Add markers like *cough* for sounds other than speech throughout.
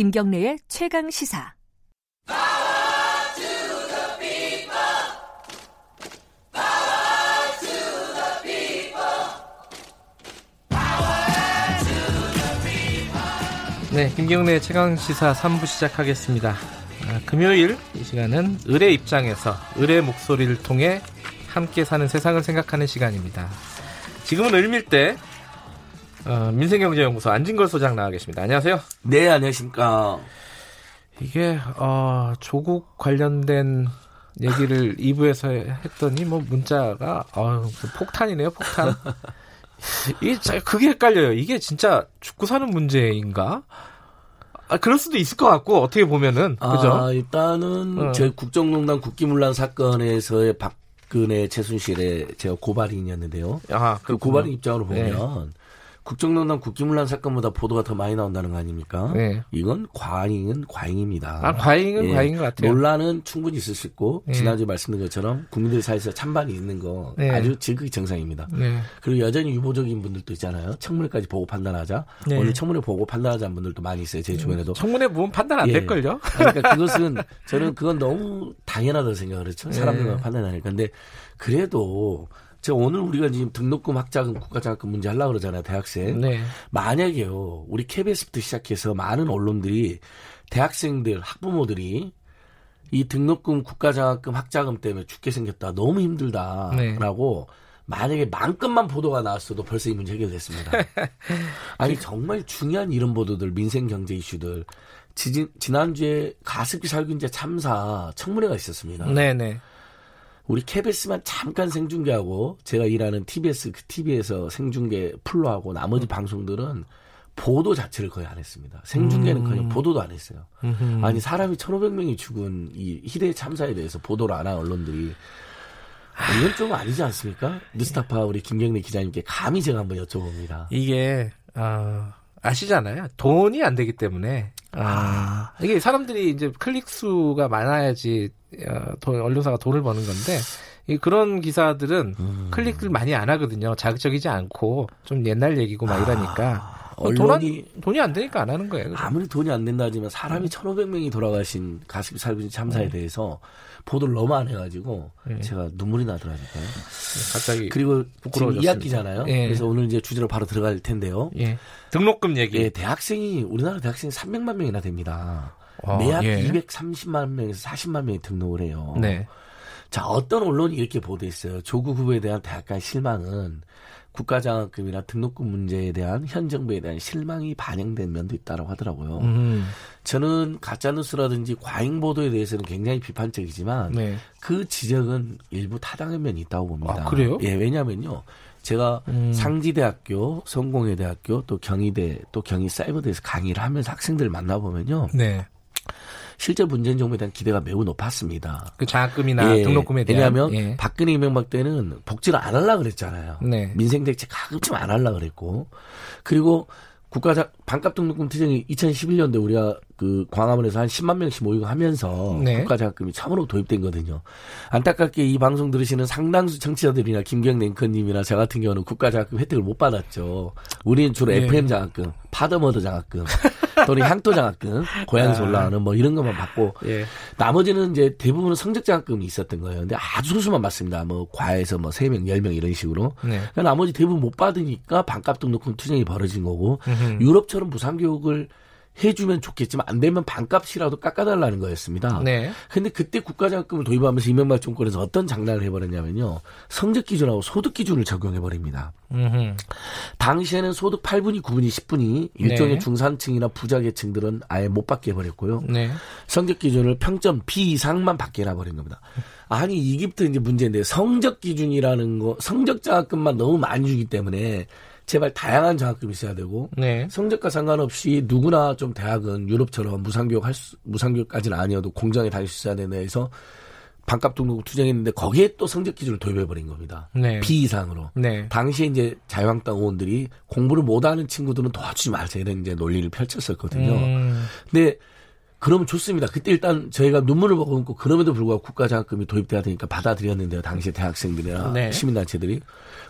김경래의 최강 시사. 네, 김경래 최강 시사 3부 시작하겠습니다. 아, 금요일 이 시간은 을의 입장에서 을의 목소리를 통해 함께 사는 세상을 생각하는 시간입니다. 지금은 을밀대 어, 민생경제연구소 안진걸 소장 나와 계십니다. 안녕하세요. 네, 안녕하십니까. 이게 어, 조국 관련된 얘기를 *laughs* 2부에서 했더니 뭐 문자가 어, 폭탄이네요, 폭탄. *laughs* 이게 그게 헷갈려요. 이게 진짜 죽고 사는 문제인가? 아, 그럴 수도 있을 것 같고 어떻게 보면은 그죠? 아, 일단은 어. 제 국정농단 국기문란 사건에서의 박근혜 최순실의 제가 고발인이었는데요. 아, 그 고발인 입장으로 보면 네. 국정농단 국기문란 사건보다 보도가 더 많이 나온다는 거 아닙니까? 네. 이건 과잉은 과잉입니다. 아, 과잉은 예. 과잉인 것 같아요. 논란은 충분히 있을 수 있고 네. 지난주에 말씀드린 것처럼 국민들 사이에서 찬반이 있는 거 네. 아주 지극히 정상입니다. 네. 그리고 여전히 유보적인 분들도 있잖아요. 청문회까지 보고 판단하자. 네. 오늘 청문회 보고 판단하자는 분들도 많이 있어요. 제 주변에도. 청문회 보면 판단 안 예. 될걸요? 그러니까 그것은 저는 그건 너무 당연하다고 생각을 했죠. 사람들만 판단하니까. 근데 그래도 제가 오늘 우리가 지금 등록금 학자금 국가장학금 문제 하려고 그러잖아요, 대학생. 네. 만약에요, 우리 KBS부터 시작해서 많은 언론들이 대학생들, 학부모들이 이 등록금 국가장학금 학자금 때문에 죽게 생겼다. 너무 힘들다라고 네. 만약에 만큼만 보도가 나왔어도 벌써 이 문제 해결됐습니다. *laughs* 아니 정말 중요한 이런 보도들 민생 경제 이슈들 지, 지난주에 가습기 살균제 참사 청문회가 있었습니다. 네네. 네. 우리 KBS만 잠깐 생중계하고 제가 일하는 TBS 그 TV에서 생중계 풀로 하고 나머지 음. 방송들은 보도 자체를 거의 안 했습니다. 생중계는 그냥 음. 보도도 안 했어요. 음흠. 아니 사람이 1,500명이 죽은 이 희대 참사에 대해서 보도를 안 한 언론들이 이건 좀 아니지 않습니까? 뉴스타파 우리 김경래 기자님께 감히 제가 한번 여쭤봅니다. 이게 어, 아시잖아요. 돈이 안 되기 때문에 아, 이게 사람들이 이제 클릭 수가 많아야지 어, 돈, 언론사가 돈을 버는 건데 이 그런 기사들은 음. 클릭을 많이 안 하거든요. 자극적이지 않고 좀 옛날 얘기고 막 이러니까. 아. 언론이 돈, 이 안 되니까 안 하는 거예요. 그죠? 아무리 돈이 안 된다 하지만 사람이 음. 1,500명이 돌아가신 가습기 살균 참사에 네. 대해서 보도를 너무 안 해가지고 네. 제가 눈물이 나더라니까요. 네, 갑자기 그리고 지금 2학기잖아요. 예. 그래서 오늘 이제 주제로 바로 들어갈 텐데요. 예. 등록금 얘기. 예, 대학생이 우리나라 대학생이 300만 명이나 됩니다. 어, 매학 예. 230만 명에서 40만 명이 등록을 해요. 네. 자, 어떤 언론이 이렇게 보도했어요. 조국 후보에 대한 대학 간 실망은 국가장학금이나 등록금 문제에 대한 현 정부에 대한 실망이 반영된 면도 있다고 하더라고요. 음. 저는 가짜뉴스라든지 과잉 보도에 대해서는 굉장히 비판적이지만 네. 그 지적은 일부 타당한 면이 있다고 봅니다. 아, 그래요? 예, 왜냐면요. 제가 음. 상지대학교, 성공회대학교, 또 경희대, 또 경희사이버대에서 강의를 하면서 학생들을 만나보면요. 네. 실제 문재인 정부에 대한 기대가 매우 높았습니다. 그 장학금이나 예, 등록금에 대한. 왜냐하면 예. 박근혜 이명박 때는 복지를 안 하려 그랬잖아요. 네. 민생 대책 가급적 안 하려 그랬고 그리고 국가 반값 등록금 투쟁이 2011년도에 우리가 그 광화문에서 한 10만 명씩 모이고 하면서 네. 국가 장학금이 처음으로 도입된 거든요. 안타깝게 이 방송 들으시는 상당수 청취자들이나 김경래 앵커님이나 저 같은 경우는 국가 장학금 혜택을 못 받았죠. 우리는 주로 네. FM 장학금, 파더머더 장학금, 또는 향토 장학금, 고향에서 아. 올라가는 뭐 이런 것만 받고 예. 나머지는 이제 대부분은 성적 장학금이 있었던 거예요. 근데 아주 소수만 받습니다. 뭐 과에서 뭐 3명, 10명 이런 식으로. 네. 그러니까 나머지 대부분 못 받으니까 반값 등록금 투쟁이 벌어진 거고 음흠. 유럽처럼 무상교육을 해주면 좋겠지만 안 되면 반값이라도 깎아달라는 거였습니다. 네. 근데 그때 국가장학금을 도입하면서 이명박 정권에서 어떤 장난을 해버렸냐면요. 성적 기준하고 소득 기준을 적용해버립니다. 음흠. 당시에는 소득 8분위, 9분위, 10분위 일종의 네. 중산층이나 부자 계층들은 아예 못 받게 해버렸고요. 네. 성적 기준을 평점 B 이상만 받게 해버린 겁니다. 아니 이게부터 이제 문제인데 성적 기준이라는 거 성적 장학금만 너무 많이 주기 때문에 제발 다양한 장학금이 있어야 되고 네. 성적과 상관없이 누구나 좀 대학은 유럽처럼 무상교육 할 수, 무상교육까지는 아니어도 공장에 다닐 수 있어야 되나 해서 반값 등록 투쟁했는데 거기에 또 성적 기준을 도입해 버린 겁니다. 네. B 이상으로. 네. 당시에 이제 자유한국당 의원들이 공부를 못하는 친구들은 도와주지 말자 이런 이제 논리를 펼쳤었거든요. 음. 근데 그러면 좋습니다. 그때 일단 저희가 눈물을 머금고 그럼에도 불구하고 국가장학금이 도입돼야 되니까 받아들였는데요. 당시 대학생들이나 네. 시민단체들이.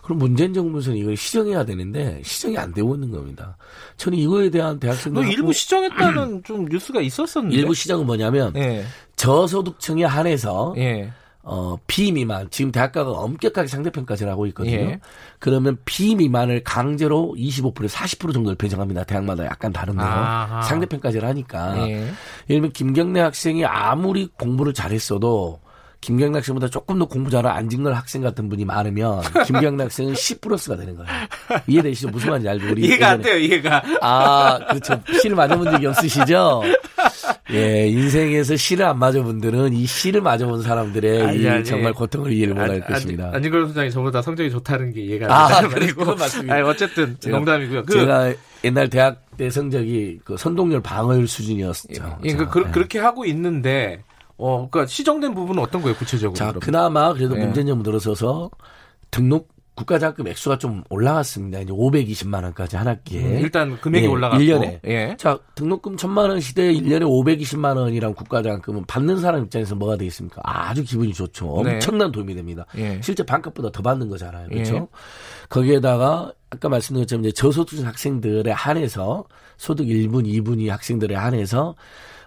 그럼 문재인 정부에서는 이걸 시정해야 되는데 시정이 안 되고 있는 겁니다. 저는 이거에 대한 대학생들 뭐 일부 시정했다는 좀 뉴스가 있었었는데 일부 시정은 뭐냐면 네. 저소득층에 한해서 네. 어, 비미만, 지금 대학가가 엄격하게 상대평가제를 하고 있거든요. 예. 그러면 비미만을 강제로 25% 40% 정도를 배정합니다. 대학마다 약간 다른데요. 아하. 상대평가제를 하니까. 예. 예를 들면 김경래 학생이 아무리 공부를 잘했어도 김경래 학생보다 조금 더 공부 잘한 안진걸 학생 같은 분이 많으면 김경래 학생은 10 플러스가 되는 거예요. 이해되시죠? 무슨 말인지 알죠? 우리 이해가 안 돼요, 이해가. 아, 그렇죠. 시를 맞아본 적이 없으시죠? 예, 인생에서 시를 안 맞아본 분들은 이 시를 맞아본 사람들의 아니, 아니, 정말 고통을 이해를 못 할 것입니다. 안진걸 선생이 저보다 성적이 좋다는 게 이해가 안 되는 아, 말이고. 맞습니다. 아니, 어쨌든 제가, 농담이고요. 그, 제가 옛날 대학 때 성적이 그 선동열 방어율 수준이었죠. 예, 그, 그, 그렇게 하고 있는데 어, 그러니까 시정된 부분은 어떤 거예요, 구체적으로? 자, 그러면? 그나마 그래도 네. 문재인 정부 들어서서 등록 국가장학금 액수가 좀 올라갔습니다. 이제 520만 원까지 한 학기에. 음, 일단 금액이 예, 올라갔고 1년에. 예. 자, 등록금 1000만 원 시대에 1년에 520만 원이랑 국가장학금은 받는 사람 입장에서 뭐가 되겠습니까? 아주 기분이 좋죠. 네. 엄청난 도움이 됩니다. 예. 실제 반값보다 더 받는 거잖아요. 그렇죠? 예. 거기에다가 아까 말씀드린 것처럼 이제 저소득 학생들에 한해서 소득 1분, 2분이 학생들에 한해서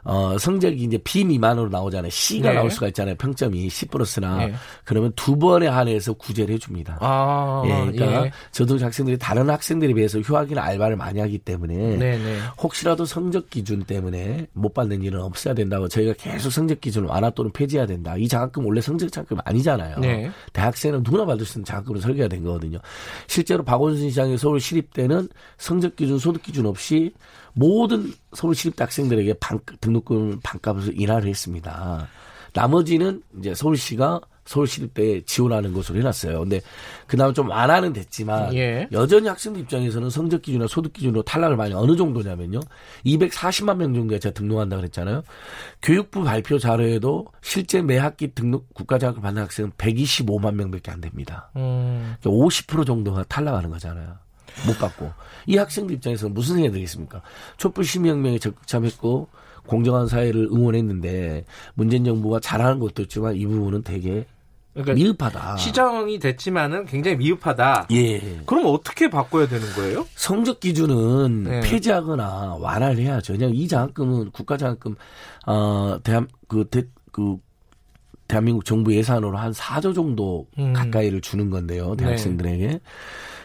어, 성적이 이제 B 미만으로 나오잖아요. C가 네. 나올 수가 있잖아요. 평점이 C 플러스나 네. 그러면 두 번에 한해서 구제를 해줍니다. 아, 예, 그러니까 예. 저도 학생들이 다른 학생들에 비해서 휴학이나 알바를 많이 하기 때문에 네, 네. 혹시라도 성적 기준 때문에 못 받는 일은 없어야 된다고 저희가 계속 성적 기준을 완화 또는 폐지해야 된다. 이 장학금 원래 성적 장학금 아니잖아요. 네. 대학생은 누구나 받을 수 있는 장학금으로 설계가 된 거거든요. 실제로 박원순 시장이 서울 시립 때는 성적 기준, 소득 기준 없이 모든 서울 시립 대 학생들에게 반, 등록금 반값을 인하를 했습니다. 나머지는 이제 서울시가 서울시립대에 지원하는 것으로 해놨어요. 근데 그나마 좀 완화는 됐지만 예. 여전히 학생들 입장에서는 성적 기준이나 소득 기준으로 탈락을 많이 어느 정도냐면요. 240만 명 정도가 제가 등록한다 그랬잖아요. 교육부 발표 자료에도 실제 매 학기 등록 국가장학금 받는 학생은 125만 명밖에 안 됩니다. 음. 50% 그러니까 정도가 탈락하는 거잖아요. 못 받고 이 학생들 입장에서는 무슨 생각이 들겠습니까? 촛불 시민혁명에 적극 참했고 공정한 사회를 응원했는데 문재인 정부가 잘하는 것도 있지만 이 부분은 되게 그러니까 미흡하다. 시정이 됐지만은 굉장히 미흡하다. 예. 그럼 어떻게 바꿔야 되는 거예요? 성적 기준은 네. 폐지하거나 완화를 해야죠. 그냥 이 장학금은 국가 장학금 어 대한 그, 대, 그 대한민국 정부 예산으로 한 4조 정도 음. 가까이를 주는 건데요. 대학생들에게. 네.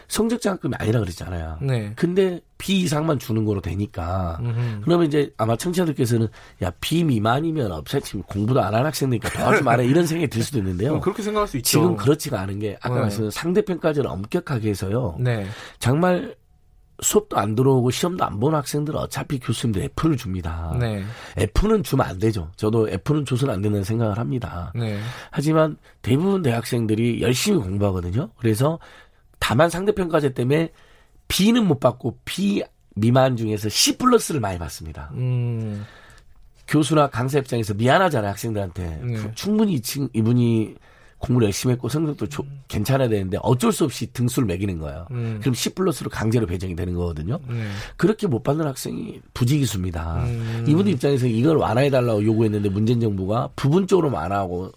성적 장학금이 아니라 그랬잖아요. 네. 근데 B 이상만 주는 거로 되니까 음흠. 그러면 이제 아마 청취자들께서는 야 B 미만이면 업체팀 공부도 안 한 학생이니까 도와지 마라 이런 생각이 들 수도 있는데요. *laughs* 그렇게 생각할 수 있죠. 지금 그렇지가 않은 게 아까 네. 말씀드린 상대평가제를 엄격하게 해서요. 네. 정말 수업도 안 들어오고 시험도 안 보는 학생들은 어차피 교수님들 F를 줍니다. 네. F는 주면 안 되죠. 저도 F는 줘서는 안 된다는 생각을 합니다. 네. 하지만 대부분 대학생들이 열심히 공부하거든요. 그래서 다만 상대평가제 때문에 B는 못 받고 B 미만 중에서 C 플러스를 많이 받습니다. 음. 교수나 강사 입장에서 미안하잖아요 학생들한테 네. 충분히 이분이 공부를 열심히 했고 성적도 조, 음. 괜찮아야 되는데 어쩔 수 없이 등수를 매기는 거예요. 음. 그럼 C 플러스로 강제로 배정이 되는 거거든요. 음. 그렇게 못 받는 학생이 부지기수입니다. 음. 이분들 입장에서 이걸 완화해 달라고 요구했는데 문재인 정부가 부분적으로 완화하고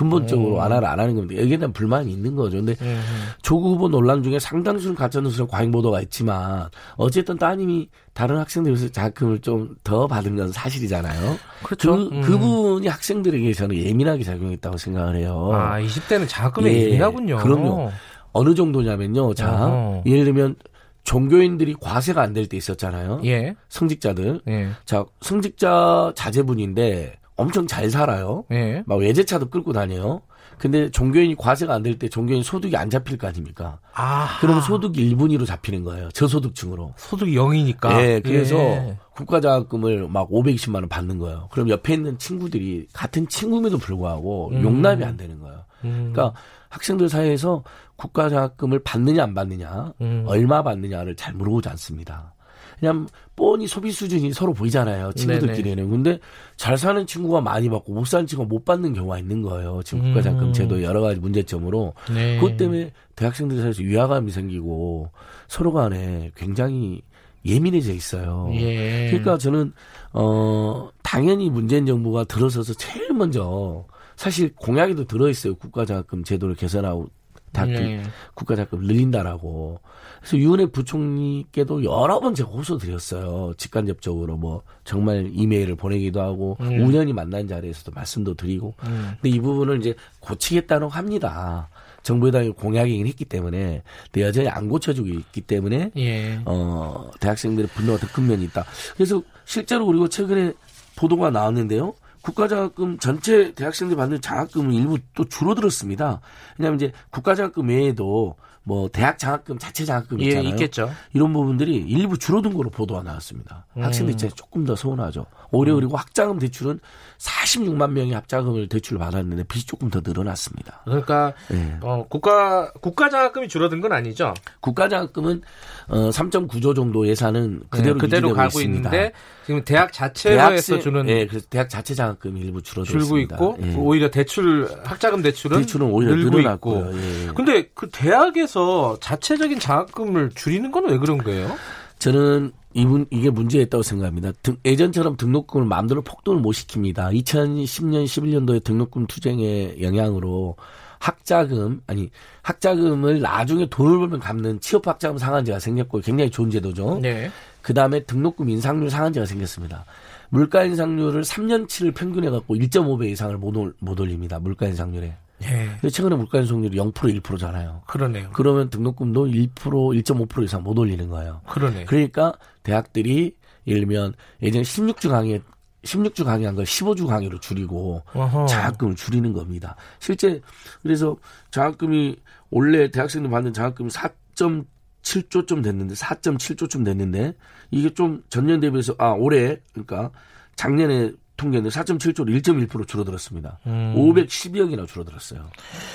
근본적으로 오. 완화를 안 하는 겁니다. 여기에 대한 불만이 있는 거죠. 근데 음. 조국 후보 논란 중에 상당수는 가짜뉴스와 과잉 보도가 있지만 어쨌든 따님이 다른 학생들에서 자금을 좀 더 받은 건 사실이잖아요. 그렇죠. 그, 음. 그 부분이 학생들에게 저는 예민하게 작용했다고 생각을 해요. 아, 20대는 자금에 예, 예민하군요. 그럼요. 어느 정도냐면요. 자, 어허. 예를 들면 종교인들이 과세가 안 될 때 있었잖아요. 예. 성직자들. 예. 자, 성직자 자제분인데 엄청 잘 살아요. 예. 막 외제차도 끌고 다녀요. 근데 종교인이 과세가 안 될 때 종교인 소득이 안 잡힐 거 아닙니까? 아. 그러면 소득 1분위로 잡히는 거예요. 저소득층으로. 소득이 0이니까. 네. 그래서 예. 국가자금을 막 520만 원 받는 거예요. 그럼 옆에 있는 친구들이 같은 친구임에도 불구하고 음. 용납이 안 되는 거예요. 음. 그러니까 학생들 사이에서 국가자금을 받느냐 안 받느냐, 음. 얼마 받느냐를 잘 물어보지 않습니다. 그냥 뻔히 소비 수준이 서로 보이잖아요. 친구들끼리는. 네네. 근데 잘 사는 친구가 많이 받고 못 사는 친구가 못 받는 경우가 있는 거예요. 지금 국가장금 음. 제도 여러 가지 문제점으로. 네. 그것 때문에 대학생들 사이에서 위화감이 생기고 서로 간에 굉장히 예민해져 있어요. 예. 그러니까 저는 어 당연히 문재인 정부가 들어서서 제일 먼저 사실 공약에도 들어 있어요. 국가장학금 제도를 개선하고 대학교 네. 국가장학금 늘린다라고. 그래서 유은혜 부총리께도 여러 번 제가 호소 드렸어요. 직간접적으로 뭐 정말 이메일을 보내기도 하고 음. 우연히 만난 자리에서도 말씀도 드리고. 음. 근데 이 부분을 이제 고치겠다고 합니다. 정부 여당이 공약이긴 했기 때문에 근데 여전히 안 고쳐주고 있기 때문에 예. 어 대학생들의 분노가 더 큰 면이 있다. 그래서 실제로 그리고 최근에 보도가 나왔는데요. 국가장학금 전체 대학생들 받는 장학금은 일부 또 줄어들었습니다. 왜냐하면 이제 국가장학금 외에도 뭐 대학 장학금 자체 장학금 예, 있잖아요. 예, 있겠죠. 이런 부분들이 일부 줄어든 거로 보도가 나왔습니다. 음. 학생들 입장에 조금 더 서운하죠. 오히려 그리고 학자금 대출은 46만 명이 학자금을 대출을 받았는데 빚이 조금 더 늘어났습니다. 그러니까 네. 어, 국가 국가 장학금이 줄어든 건 아니죠? 국가 장학금은 어, 3.9조 정도 예산은 그대로 네, 그대로 가고 있습니다. 있는데 지금 대학 자체에서 주는 예, 그래서 대학 자체 장학금이 일부 줄어들고 줄고 있고 예. 오히려 대출 학자금 대출은 대출은 오히려 늘고 있고. 예. 근데 그 대학에서 자체적인 장학금을 줄이는 건 왜 그런 거예요? 저는 이분 이게 문제였다고 생각합니다. 등, 예전처럼 등록금을 마음대로 폭등을 못 시킵니다. 2010년 11년도에 등록금 투쟁의 영향으로 학자금 아니 학자금을 나중에 돈을 벌면 갚는 취업 학자금 상한제가 생겼고 굉장히 좋은 제도죠. 네. 그 다음에 등록금 인상률 상한제가 생겼습니다. 물가 인상률을 3년치를 평균해 갖고 1.5배 이상을 못, 올, 못 올립니다. 물가 인상률에. 예. 근데 최근에 물가 인상률이 0% 1%잖아요. 그러네요. 그러면 등록금도 1% 1.5% 이상 못 올리는 거예요. 그러네. 그러니까 대학들이 예를 들면 예전에 16주 강의 16주 강의한 걸 15주 강의로 줄이고 어허. 장학금을 줄이는 겁니다. 실제 그래서 장학금이 원래 대학생들 받는 장학금이 4.7조쯤 됐는데 4.7조쯤 됐는데 이게 좀 전년 대비해서 아 올해 그러니까 작년에 통계는 4.7조로 1.1% 줄어들었습니다. 음. 512억이나 줄어들었어요.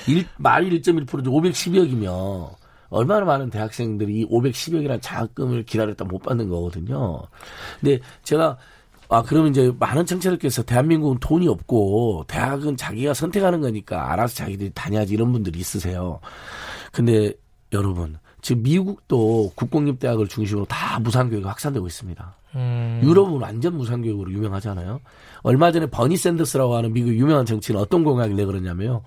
일, 말이 1.1%죠. 512억이면 얼마나 많은 대학생들이 이 510억이라는 장학금을 기다렸다 못 받는 거거든요. 근데 제가 아, 그러면 이제 많은 청취자들께서 대한민국은 돈이 없고 대학은 자기가 선택하는 거니까 알아서 자기들이 다녀야지 이런 분들이 있으세요. 근데 여러분, 지금 미국도 국공립대학을 중심으로 다 무상교육이 확산되고 있습니다. 음. 유럽은 완전 무상교육으로 유명하잖아요. 얼마 전에 버니 샌더스라고 하는 미국 유명한 정치인 어떤 공약을 내걸었냐면요.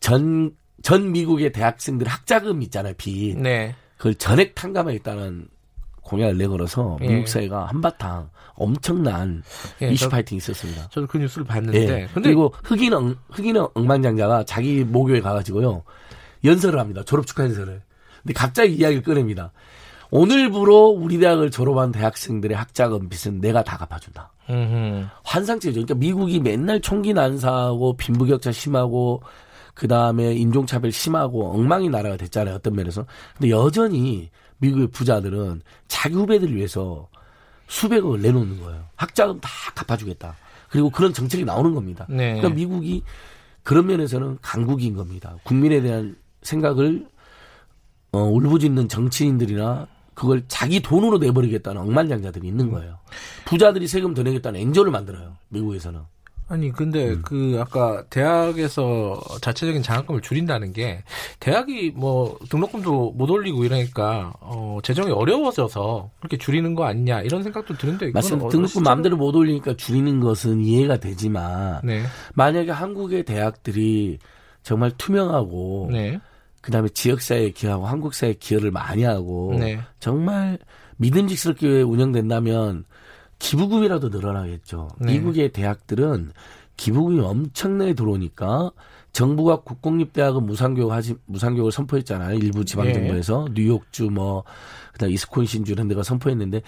전, 전 미국의 대학생들 학자금 있잖아요, 빚. 네. 그걸 전액 탕감하겠다는 공약을 내걸어서 예. 미국 사회가 한바탕 엄청난 예, 이슈 파이팅이 있었습니다. 저도 그 뉴스를 봤는데. 예. 근데 그리고 흑인 엉, 흑인 엉망장자가 자기 모교에 가가지고요. 연설을 합니다. 졸업 축하 연설을. 근데 갑자기 이야기를 꺼냅니다. 오늘부로 우리 대학을 졸업한 대학생들의 학자금 빚은 내가 다 갚아준다. 환상적이죠. 그러니까 미국이 맨날 총기 난사하고 빈부격차 심하고 그 다음에 인종차별 심하고 엉망이 나라가 됐잖아요. 어떤 면에서. 근데 여전히 미국의 부자들은 자기 후배들을 위해서 수백억을 내놓는 거예요. 학자금 다 갚아주겠다. 그리고 그런 정책이 나오는 겁니다. 네. 그러니까 미국이 그런 면에서는 강국인 겁니다. 국민에 대한 생각을 어, 울부짖는 정치인들이나 그걸 자기 돈으로 내버리겠다는 억만장자들이 있는 거예요. 부자들이 세금 더 내겠다는 앵조를 만들어요. 미국에서는. 아니 근데 음. 그 아까 대학에서 자체적인 장학금을 줄인다는 게 대학이 뭐 등록금도 못 올리고 이러니까 어 재정이 어려워져서 그렇게 줄이는 거 아니냐 이런 생각도 드는데 맞습니다. 등록금 마음대로 못 올리니까 줄이는 것은 이해가 되지만 네. 만약에 한국의 대학들이 정말 투명하고 네. 그다음에 지역 사회에 기여하고 한국 사회에 기여를 많이 하고 네. 정말 믿음직스럽게 운영된다면 기부금이라도 늘어나겠죠. 네. 미국의 대학들은 기부금이 엄청나게 들어오니까 정부가 국공립대학은 무상교육 하지 무상교육을 선포했잖아요. 일부 지방정부에서 네. 뉴욕주 뭐 그다음 이스콘신주 이런 데가 선포했는데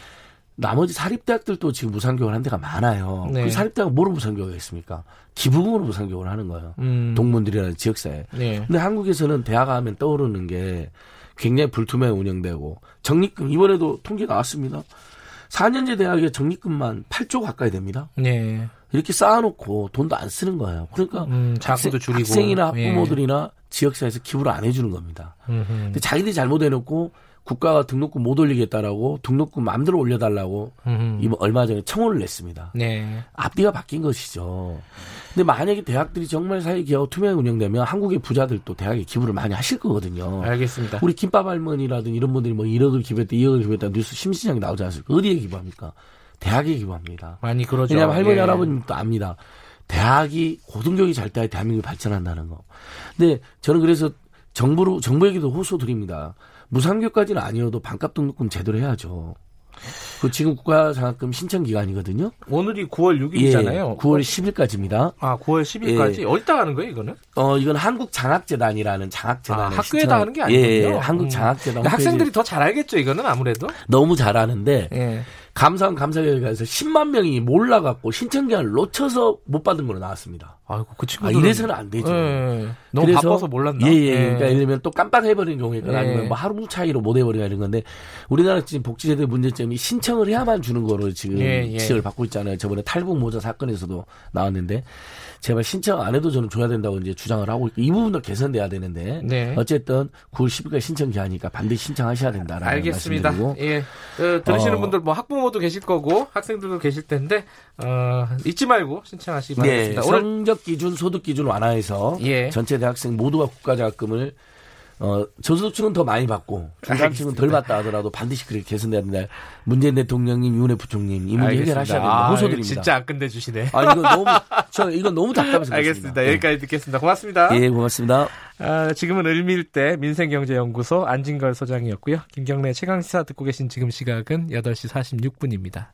나머지 사립대학들도 지금 무상교육을 한 데가 많아요. 네. 그 사립대학은 뭐로 무상교육을 했습니까? 기부금으로 무상교육을 하는 거예요. 음. 동문들이라는 지역사회. 네. 근데 한국에서는 대학 하면 떠오르는 게 굉장히 불투명하게 운영되고 적립금 이번에도 통계 나왔습니다. 4년제 대학에 적립금만 8조 가까이 됩니다. 네. 이렇게 쌓아놓고 돈도 안 쓰는 거예요. 그러니까 음, 학생, 줄이고. 학생이나 예. 학부모들이나 예. 지역사회에서 기부를 안 해주는 겁니다. 음흠. 근데 자기들이 잘못해놓고 국가가 등록금 못 올리겠다라고 등록금 마음대로 올려달라고 이번 얼마 전에 청원을 냈습니다. 네. 앞뒤가 바뀐 것이죠. 근데 만약에 대학들이 정말 사회기업 투명하게 운영되면 한국의 부자들도 대학에 기부를 많이 하실 거거든요. 알겠습니다. 우리 김밥 할머니라든 이런 분들이 뭐 1억을 기부했다, 2억을 기부했다 뉴스 심시장에 나오지 않습니까? 어디에 기부합니까? 대학에 기부합니다. 많이 그러죠. 왜냐하면 할머니 예. 할아버님도 압니다. 대학이 고등교육이 잘 돼야 대한민국이 발전한다는 거. 근데 저는 그래서 정부로 정부에게도 호소 드립니다. 무상교까지는 아니어도 반값 등록금 제대로 해야죠. 그 지금 국가장학금 신청 기간이거든요. 오늘이 9월 6일이잖아요. 예, 9월 10일까지입니다. 아, 9월 10일까지? 예. 어디다 하는 거예요, 이거는? 어, 이건 한국장학재단이라는 장학재단. 아, 학교에다 신청... 하는 게 아니에요. 예, 예, 한국장학재단. 음. 학생들이 더 잘 알겠죠, 이거는 아무래도. 너무 잘 아는데. 예. 감사원 감사결과에서 10만 명이 몰라갖고 신청기한을 놓쳐서 못 받은 걸로 나왔습니다. 아이고 그 친구들 아, 이래서는 안 되죠. 예, 너무 그래서, 바빠서 몰랐나? 예, 예. 예. 그러니까 예를 들면 또 깜빡해버린 경우가 있거나 예. 아니면 뭐 하루 차이로 못 해버리거나 이런 건데 우리나라 지금 복지제도의 문제점이 신청을 해야만 주는 거로 지금 예, 예. 지적을 받고 있잖아요. 저번에 탈북 모자 사건에서도 나왔는데 제발 신청 안 해도 저는 줘야 된다고 이제 주장을 하고 있고 이 부분도 개선돼야 되는데 네. 어쨌든 9월 10일까지 신청 기한이니까 반드시 신청하셔야 된다라는 알겠습니다. 말씀드리고 예. 어, 들으시는 어, 분들 뭐 학부모도 계실 거고 학생들도 계실 텐데 어, 잊지 말고 신청하시기 네, 바랍니다. 네, 성적 기준, 소득 기준 완화해서 예. 전체 대학생 모두가 국가장학금을 어, 저소득층은 더 많이 받고 중산층은 덜 받다 하더라도 반드시 그렇게 개선돼야 된다. 문재인 대통령님, 윤해 부총님 이 문제. 해결하셔야 된다. 아, 호소드립니다. 진짜 안 끝내주시네. 아 이거 너무 저 이건 너무 답답해서 알겠습니다. 네. 여기까지 듣겠습니다. 고맙습니다. 예, 고맙습니다. 아, 지금은 을밀대 민생경제연구소 안진걸 소장이었고요. 김경래 최강 시사 듣고 계신 지금 시각은 8시 46분입니다.